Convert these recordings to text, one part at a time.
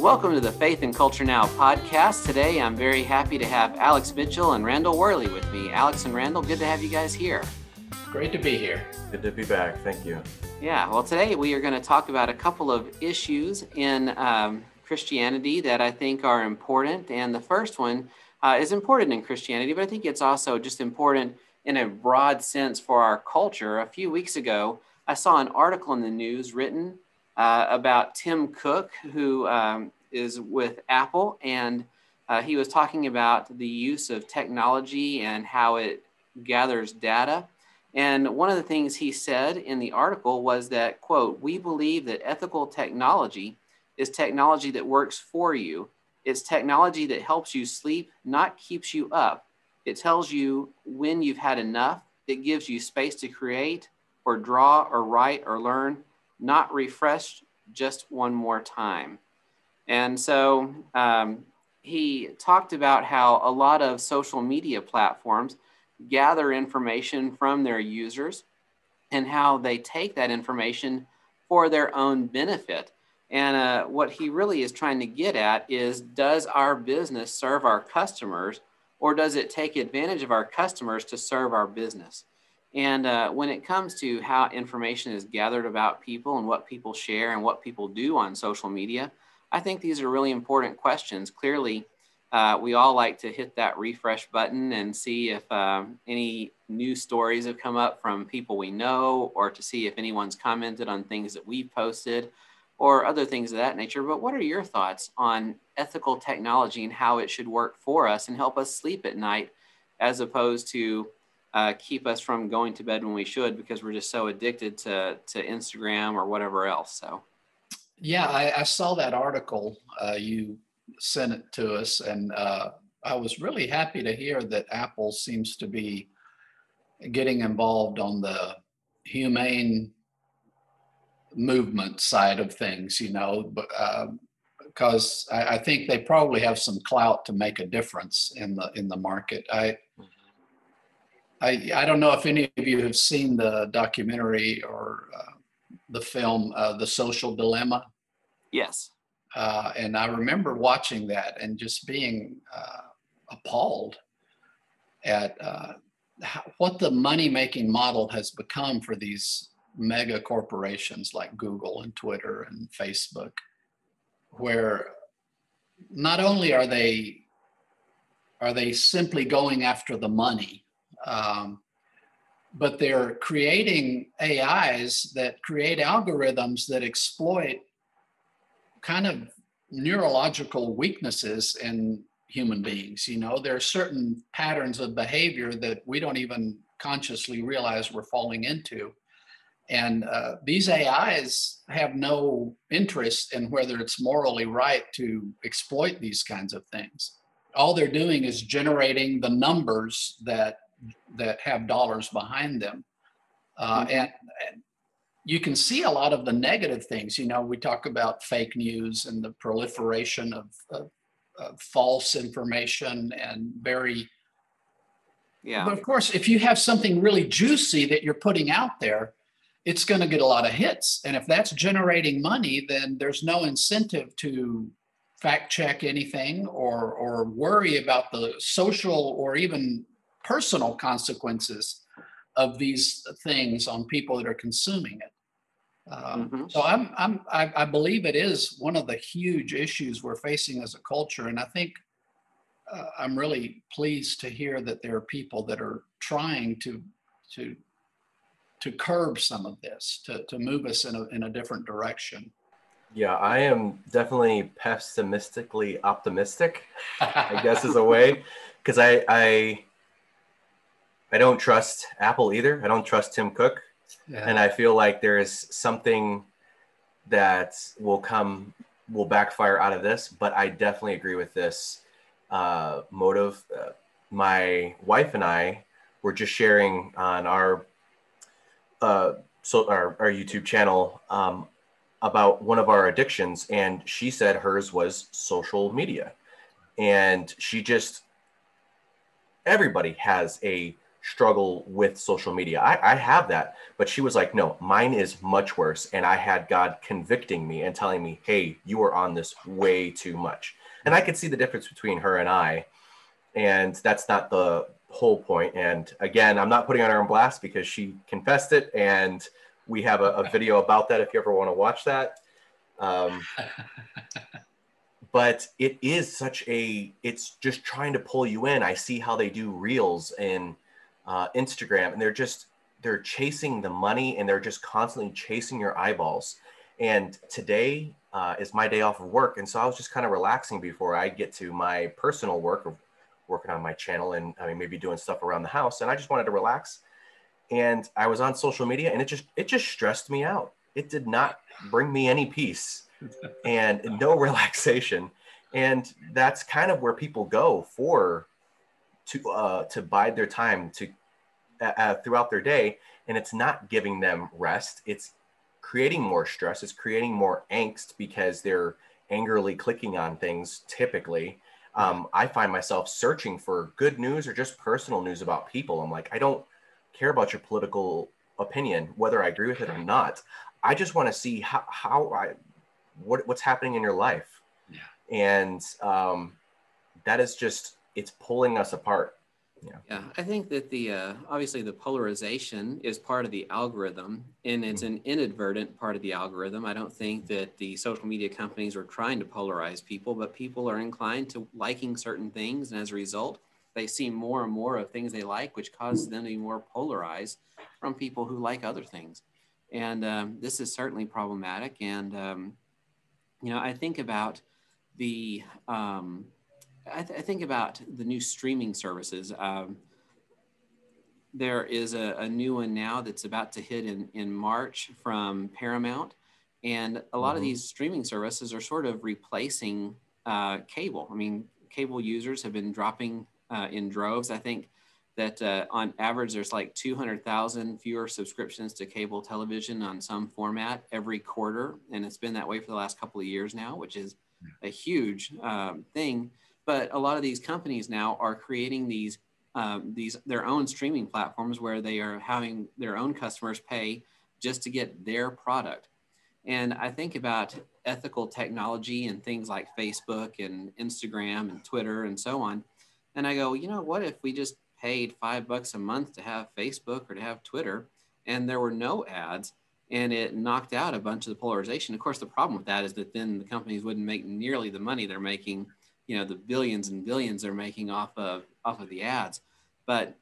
Welcome to the Faith and Culture Now podcast. Today I'm very happy to have Alex Mitchell and Randall Worley with me. Alex and Randall, good to have you guys here. Great to be here. Good to be back. Thank you. Yeah, well, today we are going to talk about a couple of issues in um, Christianity that I think are important. And the first one uh, is important in Christianity, but I think it's also just important in a broad sense for our culture. A few weeks ago, I saw an article in the news written uh, about Tim Cook, who um, is with Apple, and uh, he was talking about the use of technology and how it gathers data. And one of the things he said in the article was that, quote, we believe that ethical technology is technology that works for you. It's technology that helps you sleep, not keeps you up. It tells you when you've had enough. It gives you space to create or draw or write or learn not refreshed just one more time. And so um, he talked about how a lot of social media platforms gather information from their users and how they take that information for their own benefit. And uh, what he really is trying to get at is does our business serve our customers or does it take advantage of our customers to serve our business? And uh, when it comes to how information is gathered about people and what people share and what people do on social media, I think these are really important questions. Clearly, uh, we all like to hit that refresh button and see if um, any new stories have come up from people we know or to see if anyone's commented on things that we've posted or other things of that nature. But what are your thoughts on ethical technology and how it should work for us and help us sleep at night as opposed to uh, keep us from going to bed when we should because we're just so addicted to to Instagram or whatever else. So, yeah, I, I saw that article uh, you sent it to us, and uh, I was really happy to hear that Apple seems to be getting involved on the humane movement side of things. You know, but because uh, I, I think they probably have some clout to make a difference in the in the market. I I, I don't know if any of you have seen the documentary or uh, the film uh, The Social Dilemma. Yes. Uh, and I remember watching that and just being uh, appalled at uh, how, what the money making model has become for these mega corporations like Google and Twitter and Facebook, where not only are they are they simply going after the money um, but they're creating AIs that create algorithms that exploit kind of neurological weaknesses in human beings. You know, there are certain patterns of behavior that we don't even consciously realize we're falling into. And uh, these AIs have no interest in whether it's morally right to exploit these kinds of things. All they're doing is generating the numbers that that have dollars behind them. Uh, mm-hmm. and, and, you can see a lot of the negative things. You know, we talk about fake news and the proliferation of, of, of false information and very. Yeah. But of course, if you have something really juicy that you're putting out there, it's going to get a lot of hits. And if that's generating money, then there's no incentive to fact check anything or or worry about the social or even personal consequences of these things on people that are consuming it. Um, mm-hmm. So I'm, I'm, I, I, believe it is one of the huge issues we're facing as a culture, and I think uh, I'm really pleased to hear that there are people that are trying to to to curb some of this, to to move us in a in a different direction. Yeah, I am definitely pessimistically optimistic. I guess is a way, because I I I don't trust Apple either. I don't trust Tim Cook. Yeah. And I feel like there is something that will come, will backfire out of this. But I definitely agree with this uh, motive. Uh, my wife and I were just sharing on our uh, so our, our YouTube channel um, about one of our addictions, and she said hers was social media, and she just everybody has a struggle with social media. I, I have that, but she was like, no, mine is much worse. And I had God convicting me and telling me, hey, you are on this way too much. And I could see the difference between her and I. And that's not the whole point. And again, I'm not putting on her on blast because she confessed it. And we have a, a video about that if you ever want to watch that. Um, but it is such a, it's just trying to pull you in. I see how they do reels and uh, Instagram, and they're just they're chasing the money and they're just constantly chasing your eyeballs. And today uh, is my day off of work, and so I was just kind of relaxing before I get to my personal work of working on my channel and I mean maybe doing stuff around the house. And I just wanted to relax. And I was on social media, and it just it just stressed me out. It did not bring me any peace and no relaxation. And that's kind of where people go for to uh, to bide their time to uh, uh, throughout their day, and it's not giving them rest. It's creating more stress. It's creating more angst because they're angrily clicking on things. Typically, um, I find myself searching for good news or just personal news about people. I'm like, I don't care about your political opinion, whether I agree with it or not. I just want to see how, how I, what, what's happening in your life. Yeah. And um, that is just, it's pulling us apart. Yeah. yeah, I think that the uh, obviously the polarization is part of the algorithm, and it's an inadvertent part of the algorithm. I don't think that the social media companies are trying to polarize people, but people are inclined to liking certain things, and as a result, they see more and more of things they like, which causes them to be more polarized from people who like other things. And um, this is certainly problematic. And um, you know, I think about the um, I, th- I, think about the new streaming services. Um, there is a, a, new one now that's about to hit in, in March from Paramount. And a lot mm-hmm. of these streaming services are sort of replacing uh, cable. I mean, cable users have been dropping uh, in droves. I think that uh, on average, there's like 200,000 fewer subscriptions to cable television on some format every quarter. And it's been that way for the last couple of years now, which is a huge um, thing but a lot of these companies now are creating these um, these their own streaming platforms where they are having their own customers pay just to get their product. And I think about ethical technology and things like Facebook and Instagram and Twitter and so on. And I go, you know, what if we just paid five bucks a month to have Facebook or to have Twitter and there were no ads and it knocked out a bunch of the polarization? Of course, the problem with that is that then the companies wouldn't make nearly the money they're making you know the billions and billions they're making off of off of the ads. But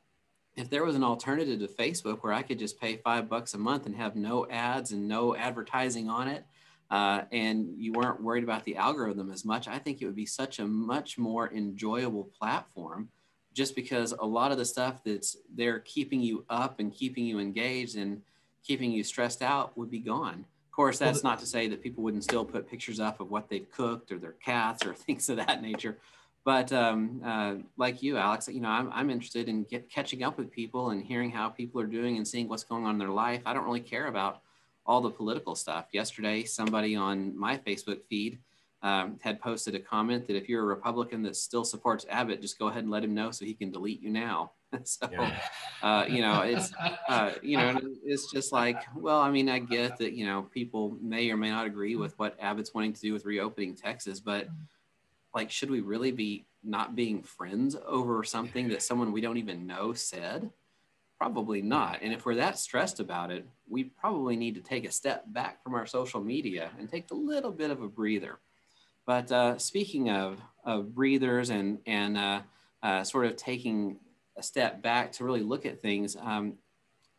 if there was an alternative to facebook where i could just pay five bucks a month and have no ads and no advertising on it uh, and you weren't worried about the algorithm as much i think it would be such a much more enjoyable platform just because a lot of the stuff that's there keeping you up and keeping you engaged and keeping you stressed out would be gone course, that's not to say that people wouldn't still put pictures up of what they've cooked or their cats or things of that nature. But um, uh, like you, Alex, you know, I'm, I'm interested in get, catching up with people and hearing how people are doing and seeing what's going on in their life. I don't really care about all the political stuff. Yesterday, somebody on my Facebook feed um, had posted a comment that if you're a Republican that still supports Abbott, just go ahead and let him know so he can delete you now. so, yeah. uh, you know, it's, uh, you know, it's just like, well, I mean, I get that, you know, people may or may not agree with what Abbott's wanting to do with reopening Texas, but like, should we really be not being friends over something that someone we don't even know said? Probably not. And if we're that stressed about it, we probably need to take a step back from our social media and take a little bit of a breather but uh, speaking of, of breathers and, and uh, uh, sort of taking a step back to really look at things, um,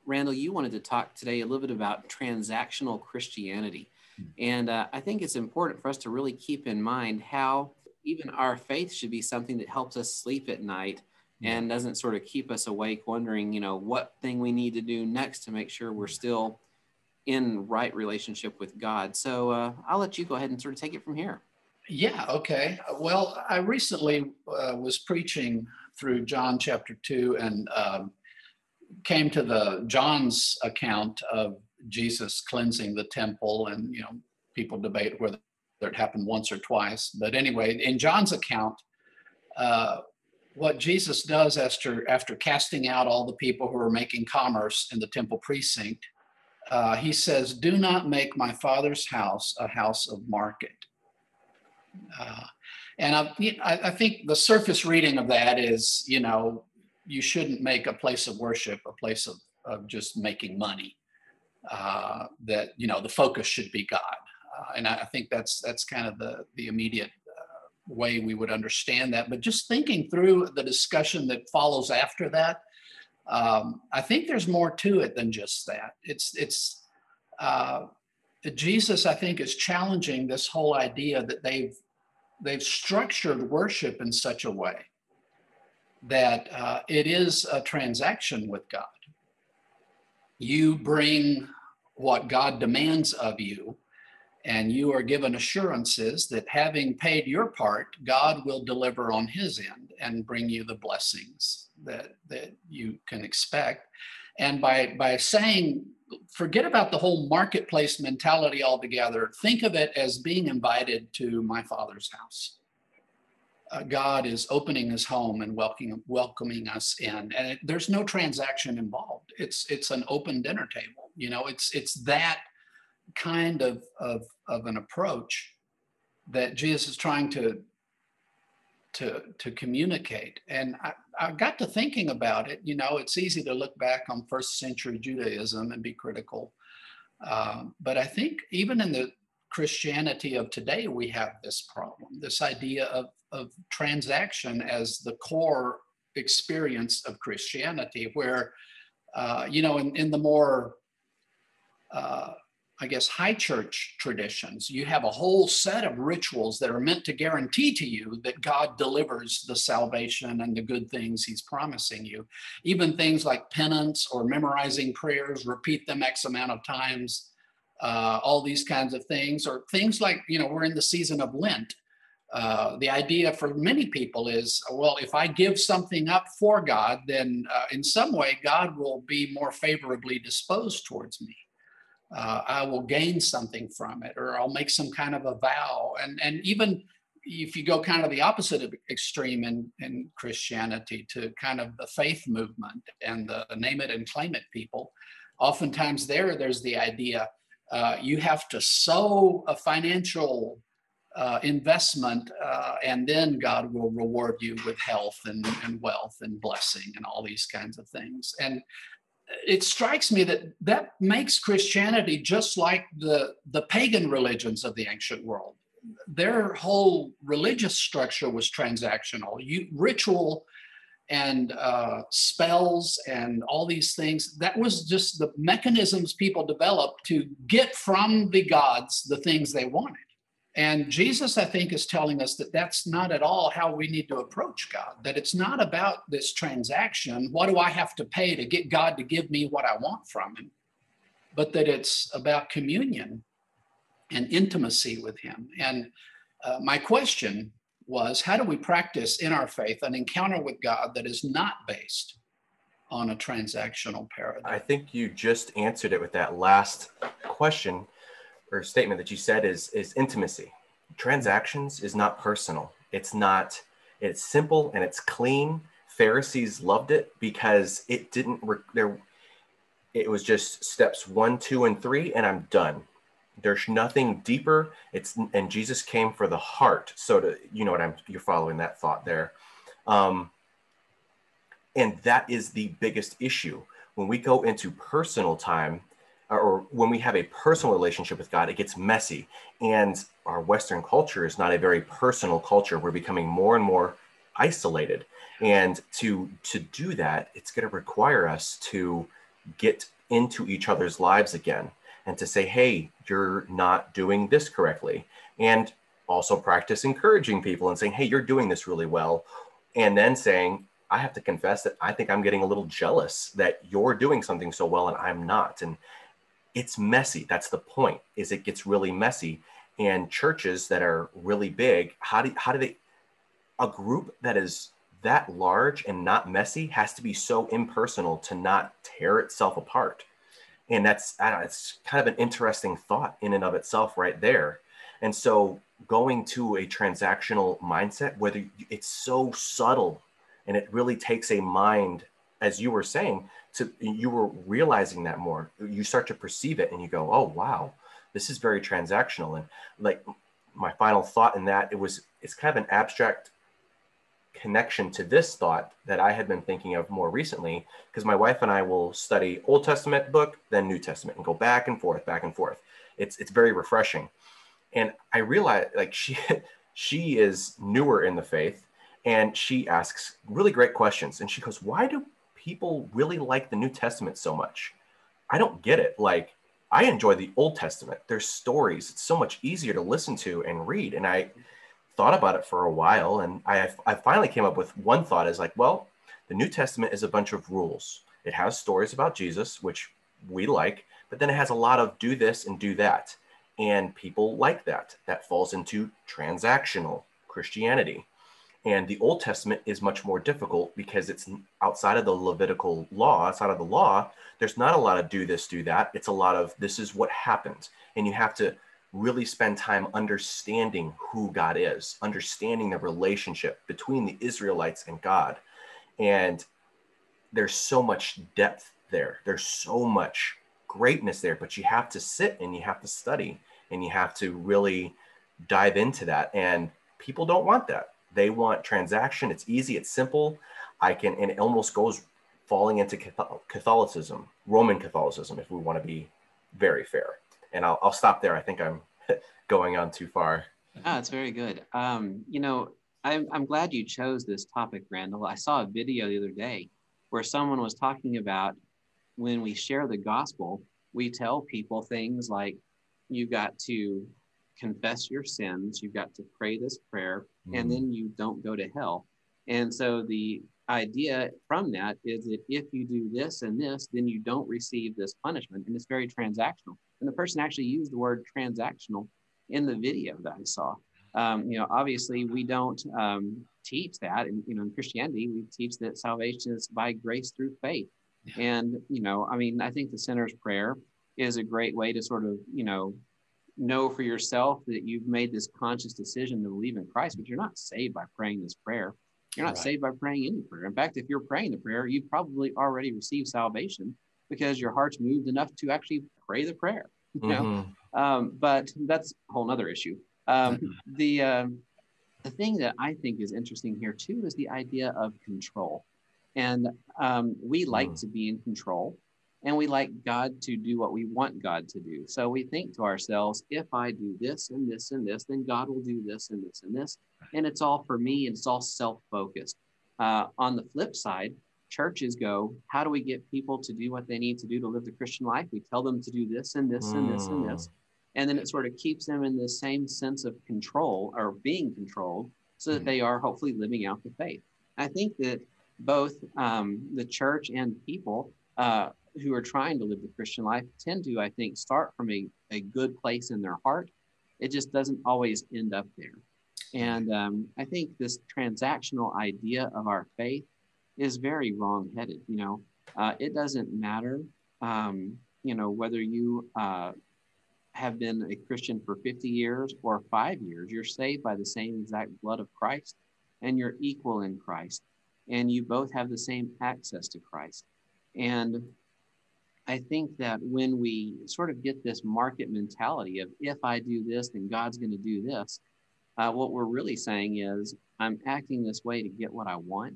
Randall, you wanted to talk today a little bit about transactional Christianity. Hmm. And uh, I think it's important for us to really keep in mind how even our faith should be something that helps us sleep at night and doesn't sort of keep us awake wondering, you know, what thing we need to do next to make sure we're still in right relationship with God. So uh, I'll let you go ahead and sort of take it from here. Yeah, okay. Well, I recently uh, was preaching through John chapter 2 and um, came to the John's account of Jesus cleansing the temple and you know people debate whether it happened once or twice but anyway in John's account uh, what Jesus does after after casting out all the people who are making commerce in the temple precinct, uh, he says, "Do not make my father's house a house of market." Uh, and I, I think the surface reading of that is, you know, you shouldn't make a place of worship a place of, of just making money. Uh, that you know the focus should be God, uh, and I, I, think that's that's kind of the the immediate way we would understand that. But just thinking through the discussion that follows after that, um, I think there's more to it than just that. It's it's uh, Jesus. I think is challenging this whole idea that they've they've structured worship in such a way that uh, it is a transaction with God. You bring what God demands of you and you are given assurances that having paid your part, God will deliver on his end and bring you the blessings that, that you can expect. And by, by saying, forget about the whole marketplace mentality altogether, think of it as being invited to my father's house. Uh, God is opening his home and welcoming, welcoming us in. And it, there's no transaction involved. It's, it's an open dinner table. You know, it's, it's that kind of, of, of an approach that Jesus is trying to to to communicate. And I, I got to thinking about it. You know, it's easy to look back on first century Judaism and be critical, um, but I think even in the Christianity of today, we have this problem, this idea of of transaction as the core experience of Christianity, where uh, you know, in, in the more uh, I guess, high church traditions, you have a whole set of rituals that are meant to guarantee to you that God delivers the salvation and the good things he's promising you. Even things like penance or memorizing prayers, repeat them X amount of times, uh, all these kinds of things, or things like, you know, we're in the season of Lent. Uh, the idea for many people is well, if I give something up for God, then uh, in some way God will be more favorably disposed towards me uh, I will gain something from it, or I'll make some kind of a vow. And and even if you go kind of the opposite extreme in, in Christianity to kind of the faith movement and the name it and claim it people, oftentimes there there's the idea uh, you have to sow a financial uh, investment, uh, and then God will reward you with health and, and wealth and blessing and all these kinds of things. And it strikes me that that makes Christianity just like the, the pagan religions of the ancient world. Their whole religious structure was transactional. You, ritual and uh, spells and all these things, that was just the mechanisms people developed to get from the gods the things they wanted. And Jesus, I think, is telling us that that's not at all how we need to approach God, that it's not about this transaction. What do I have to pay to get God to give me what I want from Him? But that it's about communion and intimacy with Him. And uh, my question was how do we practice in our faith an encounter with God that is not based on a transactional paradigm? I think you just answered it with that last question or statement that you said is is intimacy. Transactions is not personal. It's not. It's simple and it's clean. Pharisees loved it because it didn't. Re- there, it was just steps one, two, and three, and I'm done. There's nothing deeper. It's and Jesus came for the heart. So to you know what I'm you're following that thought there, um, and that is the biggest issue when we go into personal time or when we have a personal relationship with God, it gets messy. And our Western culture is not a very personal culture. We're becoming more and more isolated. And to to do that, it's going to require us to get into each other's lives again and to say, hey, you're not doing this correctly. And also practice encouraging people and saying, hey, you're doing this really well. And then saying, I have to confess that I think I'm getting a little jealous that you're doing something so well and I'm not. And it's messy. That's the point. Is it gets really messy. And churches that are really big, how do how do they? A group that is that large and not messy has to be so impersonal to not tear itself apart. And that's I don't know, it's kind of an interesting thought in and of itself, right there. And so going to a transactional mindset, whether it's so subtle And it really takes a mind, as you were saying, to you were realizing that more. You start to perceive it and you go, oh, wow, this is very transactional. And like my final thought in that, it was, it's kind of an abstract connection to this thought that I had been thinking of more recently, because my wife and I will study Old Testament book, then New Testament, and go back and forth, back and forth. It's it's very refreshing, and I realized like she she is newer in the faith, and she asks really great questions, and she goes, "Why do people really like the New Testament so much? I don't get it. Like." I enjoy the Old Testament. There's stories. It's so much easier to listen to and read. And I thought about it for a while and I, I finally came up with one thought is like, well, the New Testament is a bunch of rules. It has stories about Jesus, which we like, but then it has a lot of do this and do that. And people like that. That falls into transactional Christianity. And the Old Testament is much more difficult because it's outside of the Levitical law, outside of the law, there's not a lot of do this, do that. It's a lot of this is what happened. And you have to really spend time understanding who God is, understanding the relationship between the Israelites and God. And there's so much depth there. There's so much greatness there, but you have to sit and you have to study and you have to really dive into that. And people don't want that. They want transaction. It's easy, it's simple. I can, and it almost goes falling into Catholicism, Roman Catholicism, if we want to be very fair and I'll, I'll stop there. I think I'm going on too far. Ah, it's very good. Um, you know, I'm, I'm glad you chose this topic, Randall. I saw a video the other day where someone was talking about when we share the gospel, we tell people things like you've got to confess your sins, you've got to pray this prayer, mm-hmm. and then you don't go to hell. And so the idea from that is that if you do this and this, then you don't receive this punishment. And it's very transactional. And the person actually used the word transactional in the video that I saw. Um, you know, obviously we don't um, teach that. And, you know, in Christianity, we teach that salvation is by grace through faith. Yeah. And, you know, I mean, I think the sinner's prayer is a great way to sort of, you know, know for yourself that you've made this conscious decision to believe in Christ, but you're not saved by praying this prayer. You're not right. saved by praying any prayer. In fact, if you're praying the prayer, you've probably already received salvation because your heart's moved enough to actually pray the prayer. You know? Mm-hmm. Um, but that's a whole other issue. Um, mm-hmm. the uh, the thing that I think is interesting here too is the idea of control, and um, we like mm. to be in control, and we like God to do what we want God to do. So we think to ourselves, if I do this and this and this, then God will do this and this and this, and it's all for me, and it's all self focused. Uh, on the flip side, churches go, how do we get people to do what they need to do to live the Christian life? We tell them to do this and this and this and this. And then it sort of keeps them in the same sense of control or being controlled so that mm. they are hopefully living out the faith. I think that both um, the church and people uh, who are trying to live the Christian life tend to, I think, start from a, a good place in their heart. It just doesn't always end up there. And um, I think this transactional idea of our faith is very wrong-headed. You know, uh, it doesn't matter, um, you know, whether you uh, have been a Christian for 50 years or five years. You're saved by the same exact blood of Christ, and you're equal in Christ, and you both have the same access to Christ. And I think that when we sort of get this market mentality of if I do this, then God's going to do this, uh, what we're really saying is I'm acting this way to get what I want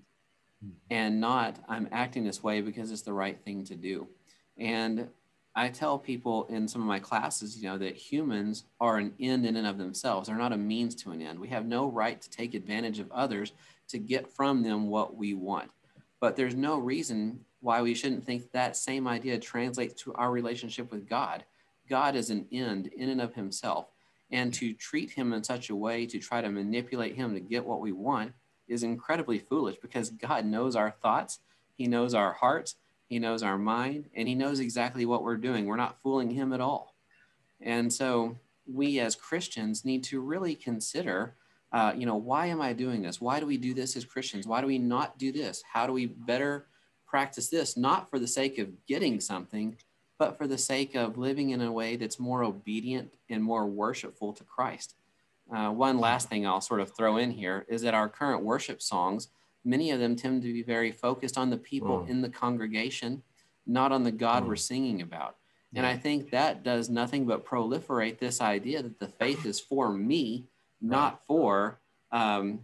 and not I'm acting this way because it's the right thing to do. And I tell people in some of my classes, you know, that humans are an end in and of themselves. They're not a means to an end. We have no right to take advantage of others to get from them what we want. But there's no reason why we shouldn't think that same idea translates to our relationship with God. God is an end in and of himself. And to treat him in such a way to try to manipulate him to get what we want is incredibly foolish because God knows our thoughts, He knows our hearts, He knows our mind, and He knows exactly what we're doing. We're not fooling Him at all. And so we as Christians need to really consider. Uh, you know, why am I doing this? Why do we do this as Christians? Why do we not do this? How do we better practice this? Not for the sake of getting something, but for the sake of living in a way that's more obedient and more worshipful to Christ. Uh, one last thing I'll sort of throw in here is that our current worship songs many of them tend to be very focused on the people Mm. in the congregation, not on the God Mm. we're singing about. And I think that does nothing but proliferate this idea that the faith is for me, not for um,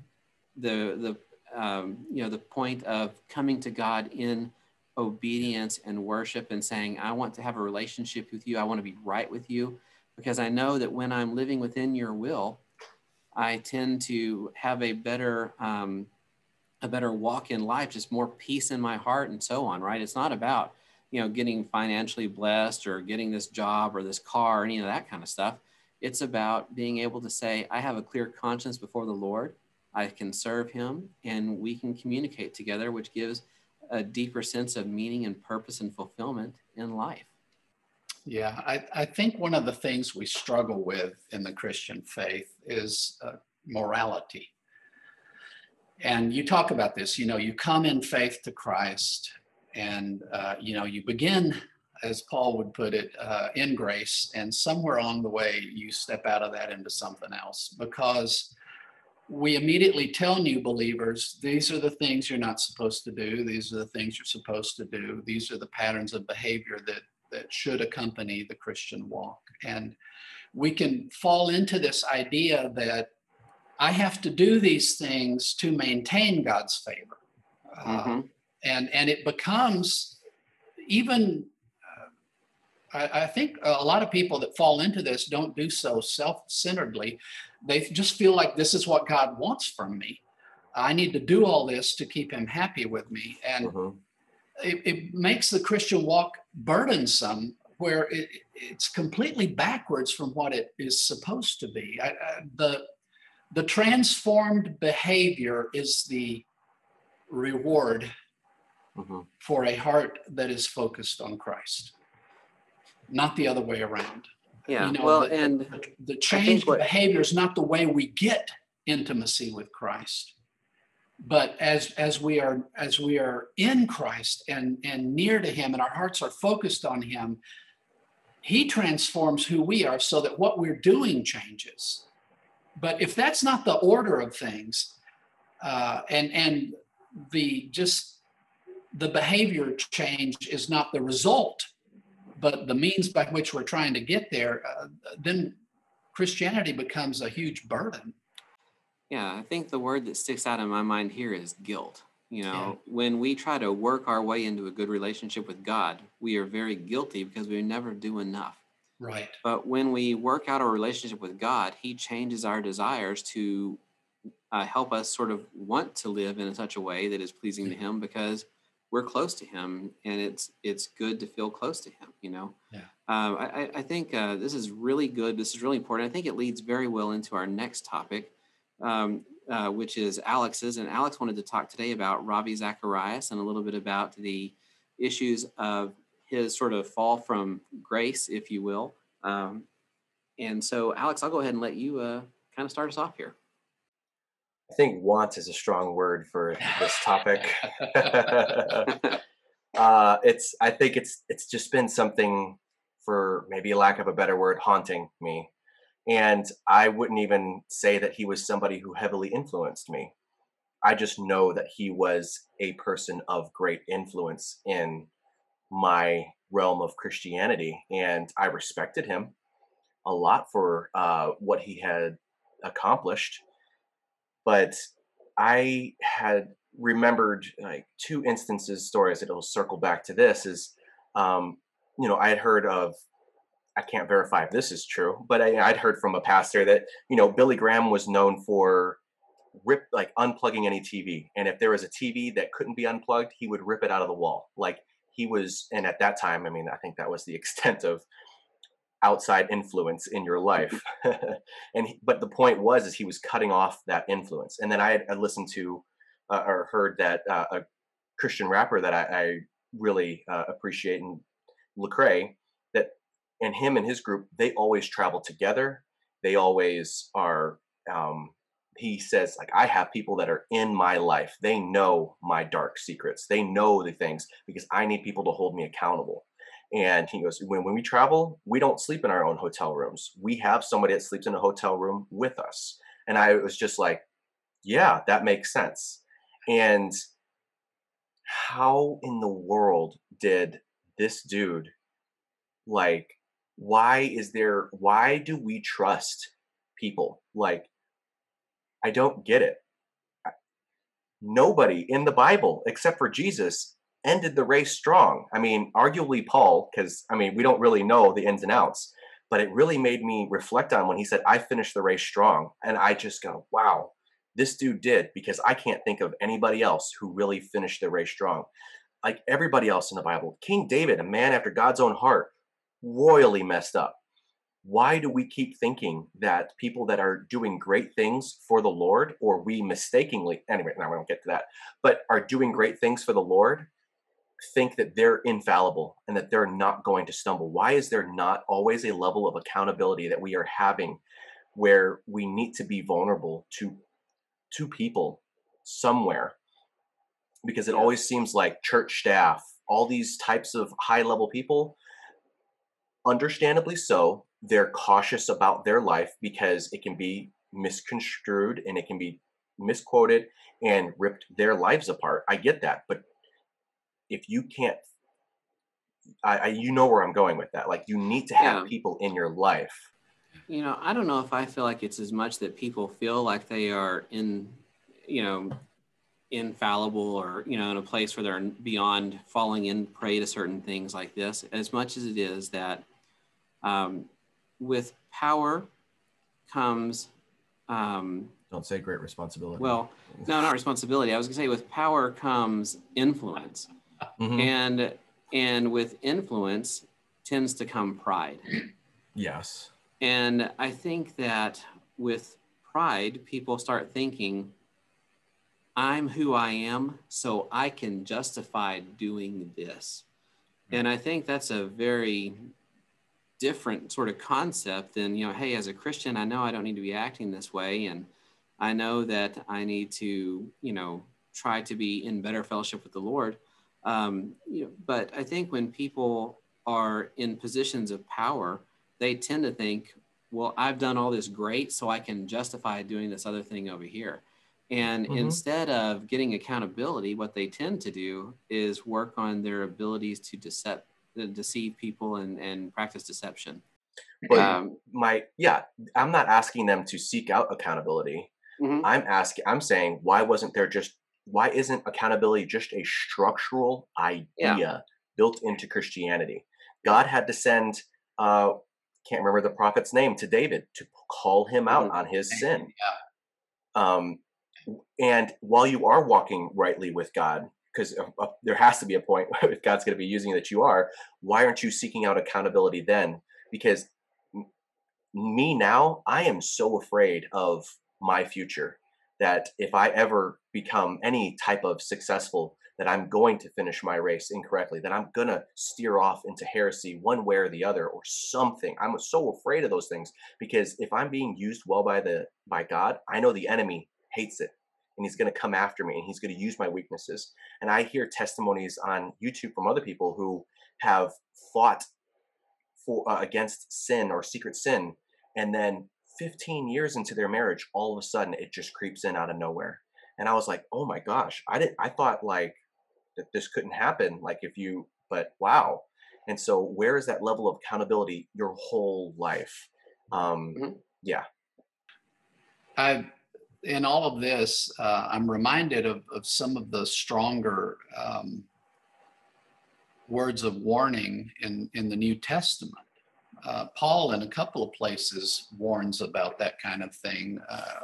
the the um, you know the point of coming to God in obedience and worship and saying, I want to have a relationship with you. I want to be right with you, because I know that when I'm living within your will, I tend to have a better um, a better walk in life, just more peace in my heart and so on. Right? It's not about you know getting financially blessed or getting this job or this car or any of that kind of stuff. It's about being able to say, I have a clear conscience before the Lord. I can serve Him, and we can communicate together, which gives a deeper sense of meaning and purpose and fulfillment in life. Yeah, I, I think one of the things we struggle with in the Christian faith is uh, morality. And you talk about this, you know, you come in faith to Christ and, uh, you know, you begin, as Paul would put it, uh, in grace, and somewhere along the way, you step out of that into something else because we immediately tell new believers these are the things you're not supposed to do, these are the things you're supposed to do, these are the patterns of behavior that that should accompany the Christian walk. And we can fall into this idea that I have to do these things to maintain God's favor. Uh, Mhm. and, and it becomes even, uh, I, I think a lot of people that fall into this don't do so self centeredly. They just feel like this is what God wants from me. I need to do all this to keep him happy with me. And Mhm. it, it makes the Christian walk burdensome, where it, it's completely backwards from what it is supposed to be. I, I, the the transformed behavior is the reward Mhm. for a heart that is focused on Christ, not the other way around. Yeah. You know, well, the- and The, the changed what- behavior is not the way we get intimacy with Christ. But as as we are as we are in Christ and and near to Him, and our hearts are focused on Him, He transforms who we are, so that what we're doing changes. But if that's not the order of things, uh, and and the just the behavior change is not the result, but the means by which we're trying to get there, uh, then Christianity becomes a huge burden. Yeah, I think the word that sticks out in my mind here is guilt. You know, when we try to work our way into a good relationship with God, we are very guilty because we never do enough. Right. But when we work out our relationship with God, He changes our desires to uh, help us sort of want to live in such a way that is pleasing to Him because we're close to Him, and it's it's good to feel close to Him. You know. Yeah. Um, I, I- I think uh, this is really good. This is really important. I think it leads very well into our next topic, um, uh, which is Alex's. And Alex wanted to talk today about Ravi Zacharias and a little bit about the issues of his sort of fall from grace, if you will. Um, and so, Alex, I'll go ahead and let you uh, kind of start us off here. I think want is a strong word for this topic. uh, it's I think it's it's just been something for maybe a lack of a better word haunting me. And I wouldn't even say that he was somebody who heavily influenced me. I just know that he was a person of great influence in my realm of Christianity. And I respected him a lot for uh, what he had accomplished. But I had remembered like two instances, stories that will circle back to this is, um, you know, I had heard of, I can't verify if this is true, but I, I'd heard from a pastor that, you know, Billy Graham was known for rip, like unplugging any TV. And if there was a TV that couldn't be unplugged, he would rip it out of the wall. Like he was, and at that time, I mean, I think that was the extent of outside influence in your life. and he, but the point was, is he was cutting off that influence. And then I had, I listened to uh, or heard that uh, a Christian rapper that I, I really uh, appreciate, and Lecrae, that and him and his group, they always travel together. They always are. Um, he says, like, I have people that are in my life. They know my dark secrets. They know the things because I need people to hold me accountable. And he goes, when, when we travel, we don't sleep in our own hotel rooms. We have somebody that sleeps in a hotel room with us. And I was just like, yeah, that makes sense. and how in the world did this dude like why is there why do we trust people like i don't get it nobody in the bible except for jesus ended the race strong. I mean arguably paul because i mean we don't really know the ins and outs but it really made me reflect on when he said i finished the race strong and i just go wow this dude did because i can't think of anybody else who really finished the race strong. Like everybody else in the bible. King david a man after god's own heart royally messed up. Why do we keep thinking that people that are doing great things for the Lord, or we mistakenly, anyway, now we don't get to that, but are doing great things for the Lord, think that they're infallible and that they're not going to stumble? Why is there not always a level of accountability that we are having where we need to be vulnerable to to people somewhere? Because it always seems like church staff, all these types of high level people understandably so, they're cautious about their life because it can be misconstrued and it can be misquoted and ripped their lives apart. I get that, but if you can't, I, I you know where I'm going with that. Like you need to have yeah. people in your life. You know, I don't know if I feel like it's as much that people feel like they are in, you know, infallible or you know in a place where they're beyond falling in prey to certain things like this as much as it is that um, with power comes. Um, Don't say great responsibility. Well, no, not responsibility. I was going to say with power comes influence, mm-hmm. and and with influence tends to come pride. Yes. And I think that with pride, people start thinking, I'm who I am, so I can justify doing this. And I think that's a very different sort of concept than you know hey as a christian i know i don't need to be acting this way and i know that i need to you know try to be in better fellowship with the lord um, you know, but i think when people are in positions of power they tend to think well i've done all this great so i can justify doing this other thing over here and mm-hmm. instead of getting accountability what they tend to do is work on their abilities to decept deceive people and, and practice deception. But um, my yeah, I'm not asking them to seek out accountability. Mm-hmm. I'm asking, I'm saying, why wasn't there just why isn't accountability just a structural idea yeah. built into Christianity? God had to send uh can't remember the prophet's name to David to call him out mm-hmm. on his sin. Yeah. Um and while you are walking rightly with God, because uh, there has to be a point if God's going to be using that you are, why aren't you seeking out accountability then? Because me now, I am so afraid of my future that if I ever become any type of successful, that I'm going to finish my race incorrectly, that I'm gonna steer off into heresy one way or the other or something. I'm so afraid of those things because if I'm being used well by the by God, I know the enemy hates it and he's going to come after me and he's going to use my weaknesses. And I hear testimonies on YouTube from other people who have fought for uh, against sin or secret sin and then 15 years into their marriage all of a sudden it just creeps in out of nowhere. And I was like, "Oh my gosh, I didn't I thought like that this couldn't happen like if you but wow." And so where is that level of accountability your whole life? Um mm-hmm. yeah. I in all of this, uh, I'm reminded of, of some of the stronger um, words of warning in, in the New Testament. Uh, Paul, in a couple of places, warns about that kind of thing. Uh,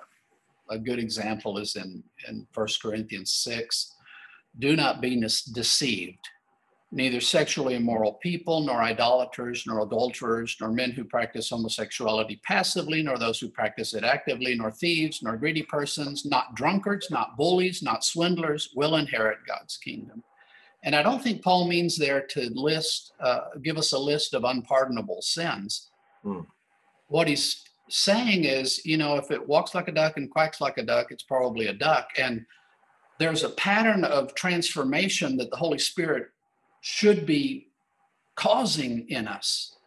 a good example is in, in 1 Corinthians 6 do not be deceived neither sexually immoral people, nor idolaters, nor adulterers, nor men who practice homosexuality passively, nor those who practice it actively, nor thieves, nor greedy persons, not drunkards, not bullies, not swindlers, will inherit God's kingdom. And I don't think Paul means there to list, uh, give us a list of unpardonable sins. Mm. What he's saying is, you know, if it walks like a duck and quacks like a duck, it's probably a duck. And there's a pattern of transformation that the Holy Spirit should be causing in us.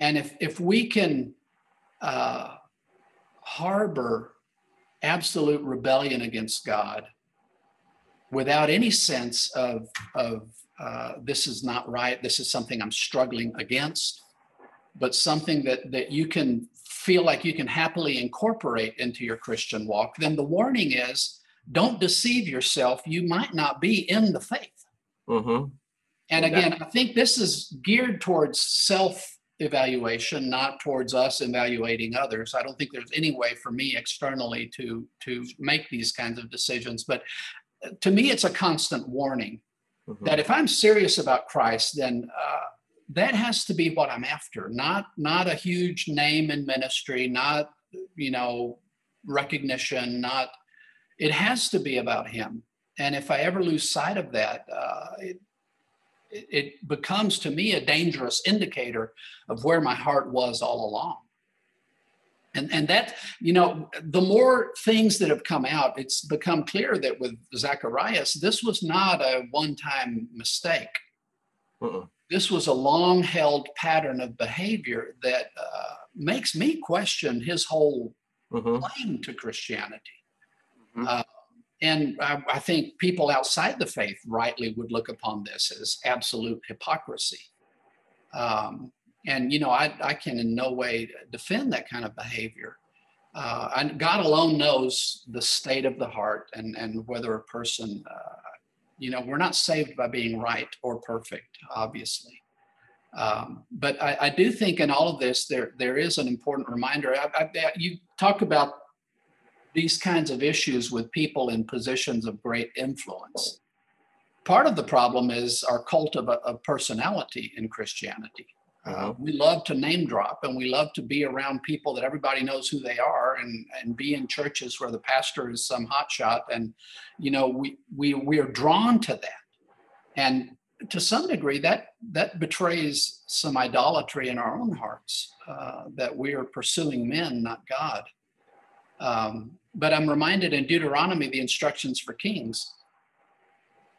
And if, if we can uh, harbor absolute rebellion against God without any sense of, of uh, this is not right, this is something I'm struggling against, but something that, that you can feel like you can happily incorporate into your Christian walk, then the warning is don't deceive yourself. You might not be in the faith. Mm-hmm. And again, I think this is geared towards self evaluation, not towards us evaluating others. I don't think there's any way for me externally to to make these kinds of decisions. But to me, it's a constant warning mm-hmm. that if I'm serious about Christ, then uh, that has to be what I'm after. Not not a huge name in ministry, not you know recognition, not. It has to be about Him. And if I ever lose sight of that, uh, it, it becomes to me a dangerous indicator of where my heart was all along. And, and that, you know, the more things that have come out, it's become clear that with Zacharias, this was not a one time mistake. Uh-uh. This was a long held pattern of behavior that uh, makes me question his whole uh-huh. claim to Christianity. Mm-hmm. Uh, and I, I, think people outside the faith rightly would look upon this as absolute hypocrisy. Um, and, you know, I, I can in no way defend that kind of behavior. Uh, and God alone knows the state of the heart and, and whether a person, uh, you know, we're not saved by being right or perfect, obviously. Um, but I, I, do think in all of this, there there is an important reminder. I, I, you talk about these kinds of issues with people in positions of great influence. Part of the problem is our cult of, of personality in Christianity. Uh, we love to name drop and we love to be around people that everybody knows who they are and, and be in churches where the pastor is some hotshot. And, you know, we, we, we are drawn to that. And to some degree, that, that betrays some idolatry in our own hearts uh, that we are pursuing men, not God. Um, but I'm reminded in Deuteronomy, the instructions for kings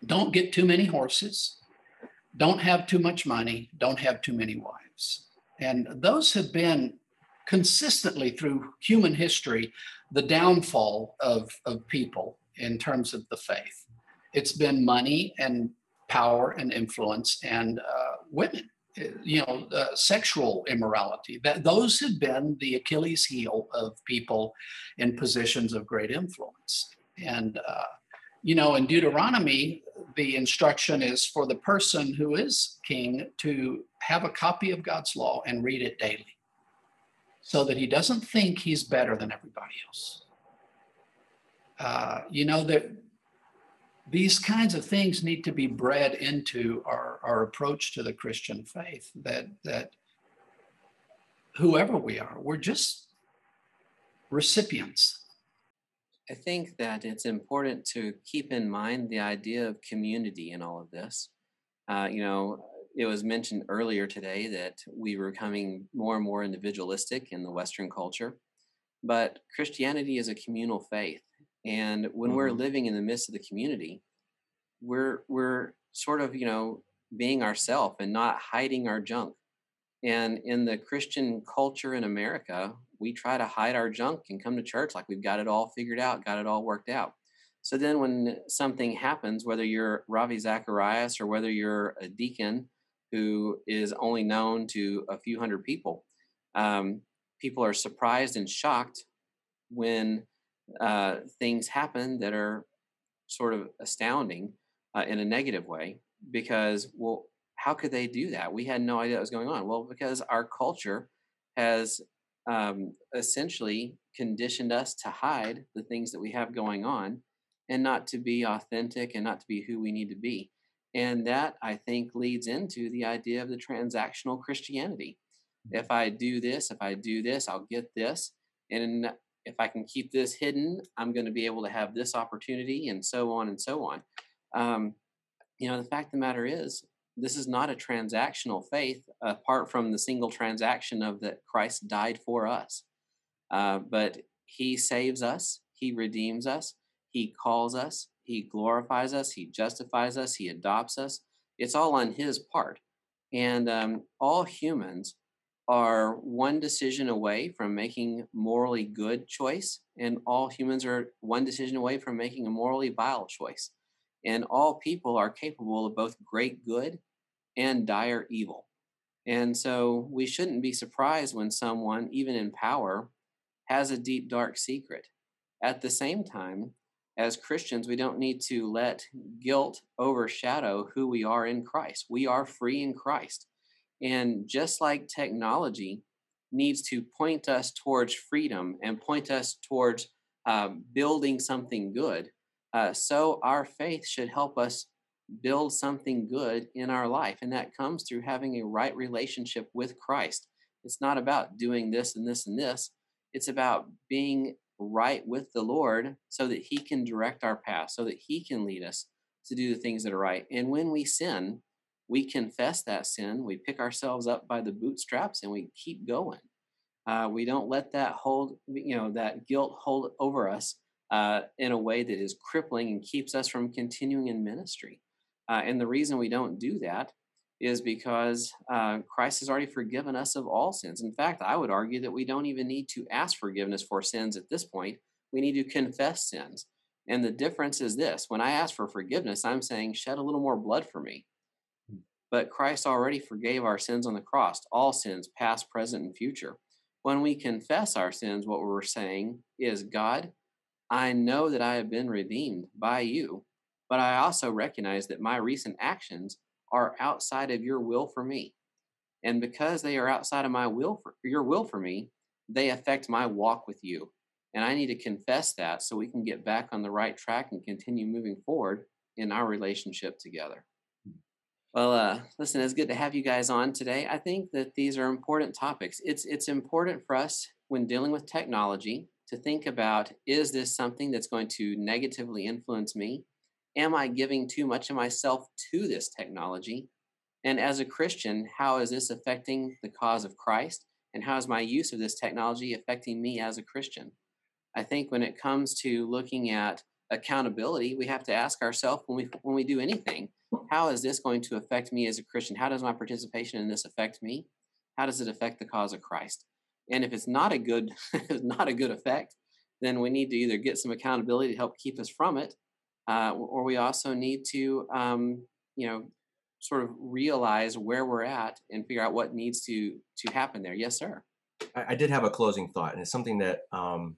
don't get too many horses, don't have too much money, don't have too many wives. And those have been consistently through human history the downfall of, of people in terms of the faith. It's been money and power and influence and uh, women you know, uh, sexual immorality. That those have been the Achilles heel of people in positions of great influence. And uh, you know, in Deuteronomy, the instruction is for the person who is king to have a copy of God's law and read it daily, so that he doesn't think he's better than everybody else. Uh, you know that these kinds of things need to be bred into our, our approach to the Christian faith that that whoever we are, we're just recipients. I think that it's important to keep in mind the idea of community in all of this. Uh, you know, it was mentioned earlier today that we were becoming more and more individualistic in the Western culture, but Christianity is a communal faith. And when mm-hmm. we're living in the midst of the community, we're we're sort of you know being ourselves and not hiding our junk. And in the Christian culture in America, we try to hide our junk and come to church like we've got it all figured out, got it all worked out. So then when something happens, whether you're Ravi Zacharias or whether you're a deacon who is only known to a few hundred people, um, people are surprised and shocked when uh, things happen that are sort of astounding uh, in a negative way because, well, how could they do that? We had no idea what was going on. Well, because our culture has um, essentially conditioned us to hide the things that we have going on and not to be authentic and not to be who we need to be. And that I think leads into the idea of the transactional Christianity. If I do this, if I do this, I'll get this. And if I can keep this hidden, I'm going to be able to have this opportunity and so on and so on. Um, you know, the fact of the matter is, this is not a transactional faith apart from the single transaction of that Christ died for us. Uh, but he saves us, he redeems us, he calls us, he glorifies us, he justifies us, he adopts us. It's all on his part. And um, all humans are one decision away from making morally good choice, and all humans are one decision away from making a morally vile choice. and all people are capable of both great good and dire evil. And so we shouldn't be surprised when someone, even in power, has a deep, dark secret. At the same time, as Christians, we don't need to let guilt overshadow who we are in Christ. We are free in Christ. And just like technology needs to point us towards freedom and point us towards um, building something good, uh, so our faith should help us build something good in our life. And that comes through having a right relationship with Christ. It's not about doing this and this and this, it's about being right with the Lord so that He can direct our path, so that He can lead us to do the things that are right. And when we sin, we confess that sin, we pick ourselves up by the bootstraps, and we keep going. Uh, we don't let that hold, you know, that guilt hold over us uh, in a way that is crippling and keeps us from continuing in ministry. Uh, and the reason we don't do that is because uh, Christ has already forgiven us of all sins. In fact, I would argue that we don't even need to ask forgiveness for sins at this point. We need to confess sins. And the difference is this when I ask for forgiveness, I'm saying, shed a little more blood for me. But Christ already forgave our sins on the cross, all sins, past, present, and future. When we confess our sins, what we're saying is, God, I know that I have been redeemed by you, but I also recognize that my recent actions are outside of your will for me. And because they are outside of my will for your will for me, they affect my walk with you. And I need to confess that so we can get back on the right track and continue moving forward in our relationship together. Well, uh, listen, it's good to have you guys on today. I think that these are important topics. It's it's important for us when dealing with technology to think about is this something that's going to negatively influence me? Am I giving too much of myself to this technology? And as a Christian, how is this affecting the cause of Christ? And how is my use of this technology affecting me as a Christian? I think when it comes to looking at accountability, we have to ask ourselves when we when we do anything, how is this going to affect me as a Christian? How does my participation in this affect me? How does it affect the cause of Christ? And if it's not a good not a good effect, then we need to either get some accountability to help keep us from it, uh, or we also need to um, you know sort of realize where we're at and figure out what needs to to happen there. Yes, sir. I, I did have a closing thought, and it's something that um,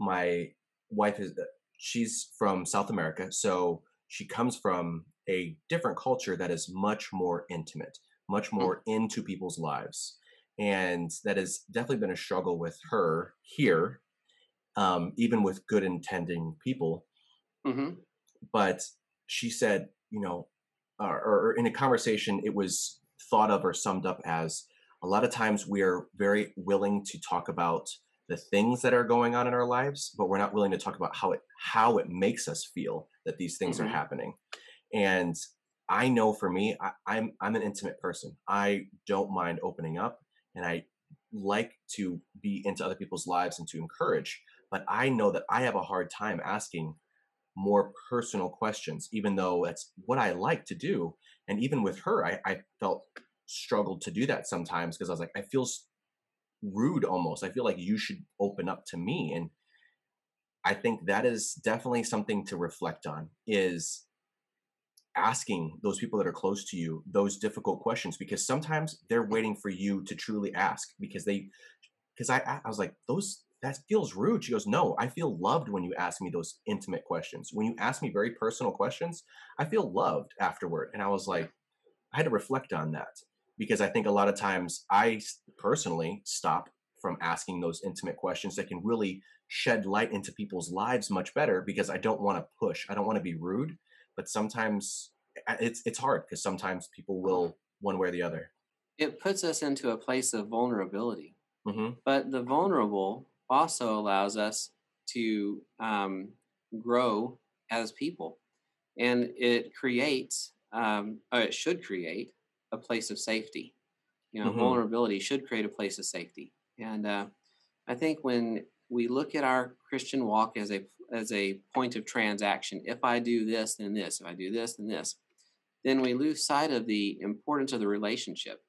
my wife is. She's from South America, so she comes from a different culture that is much more intimate, much hmm. more mm-hmm. into people's lives, and that has definitely been a struggle with her here, um, even with good intending people Mm-hmm. But she said, you know, uh, or in a conversation, it was thought of or summed up as a lot of times we are very willing to talk about the things that are going on in our lives, but we're not willing to talk about how it how it makes us feel that these things mm-hmm. are happening. And I know for me, I, I'm I'm an intimate person. I don't mind opening up, and I like to be into other people's lives and to encourage. But I know that I have a hard time asking more personal questions, even though that's what I like to do. And even with her, I, I felt struggled to do that sometimes because I was like, I feel rude almost. I feel like you should open up to me. And I think that is definitely something to reflect on is asking those people that are close to you those difficult questions because sometimes they're waiting for you to truly ask because they because I I was like those that feels rude. She goes, No, I feel loved when you ask me those intimate questions. When you ask me very personal questions, I feel loved afterward. And I was like, I had to reflect on that because I think a lot of times I personally stop from asking those intimate questions that can really shed light into people's lives much better because I don't want to push. I don't want to be rude, but sometimes it's it's hard because sometimes people will one way or the other. It puts us into a place of vulnerability. Mm-hmm. But the vulnerable also allows us to um, grow as people. And it creates, um, it should create a place of safety. You know, mm-hmm. vulnerability should create a place of safety. And uh, I think when we look at our Christian walk as a as a point of transaction, if I do this, then this. If I do this, then this. Then we lose sight of the importance of the relationship.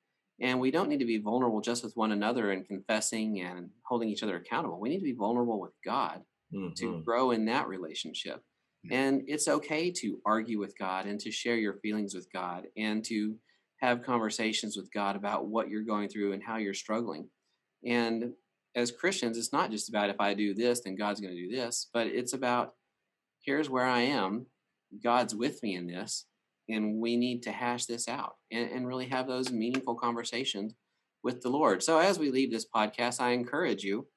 And we don't need to be vulnerable just with one another and confessing and holding each other accountable. We need to be vulnerable with God mm-hmm. to grow in that relationship. And it's okay to argue with God and to share your feelings with God and to have conversations with God about what you're going through and how you're struggling. And as Christians, it's not just about if I do this, then God's going to do this, but it's about here's where I am. God's with me in this, and we need to hash this out and, and really have those meaningful conversations with the Lord. So as we leave this podcast, I encourage you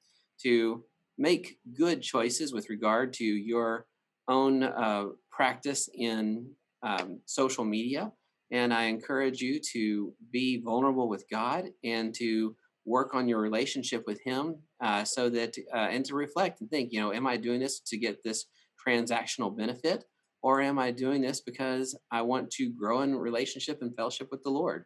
to make good choices with regard to your own uh, practice in um, social media. And I encourage you to be vulnerable with God and to work on your relationship with Him uh, so that, uh, and to reflect and think, you know, am I doing this to get this transactional benefit? Or am I doing this because I want to grow in relationship and fellowship with the Lord?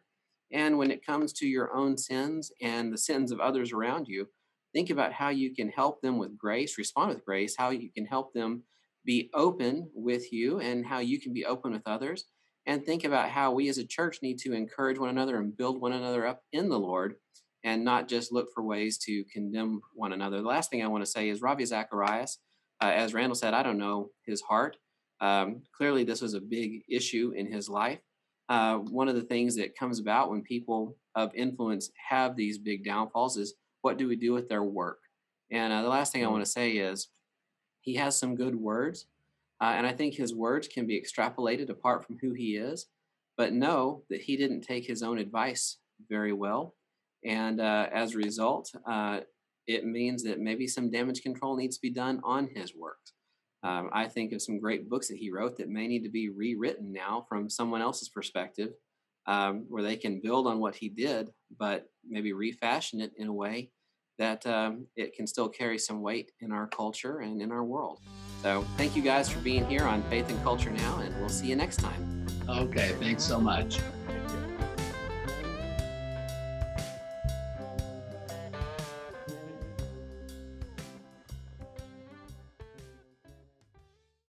And when it comes to your own sins and the sins of others around you, think about how you can help them with grace, respond with grace, how you can help them be open with you and how you can be open with others. And think about how we as a church need to encourage one another and build one another up in the Lord and not just look for ways to condemn one another. The last thing I want to say is Ravi Zacharias, uh, as Randall said, I don't know his heart. Um, clearly, this was a big issue in his life. Uh, one of the things that comes about when people of influence have these big downfalls is what do we do with their work? And uh, the last thing I want to say is he has some good words, uh, and I think his words can be extrapolated apart from who he is. But know that he didn't take his own advice very well, and uh, as a result, uh, it means that maybe some damage control needs to be done on his works. Um, I think of some great books that he wrote that may need to be rewritten now from someone else's perspective, um, where they can build on what he did, but maybe refashion it in a way that um, it can still carry some weight in our culture and in our world. So, thank you guys for being here on Faith and Culture Now, and we'll see you next time. Okay, thanks so much.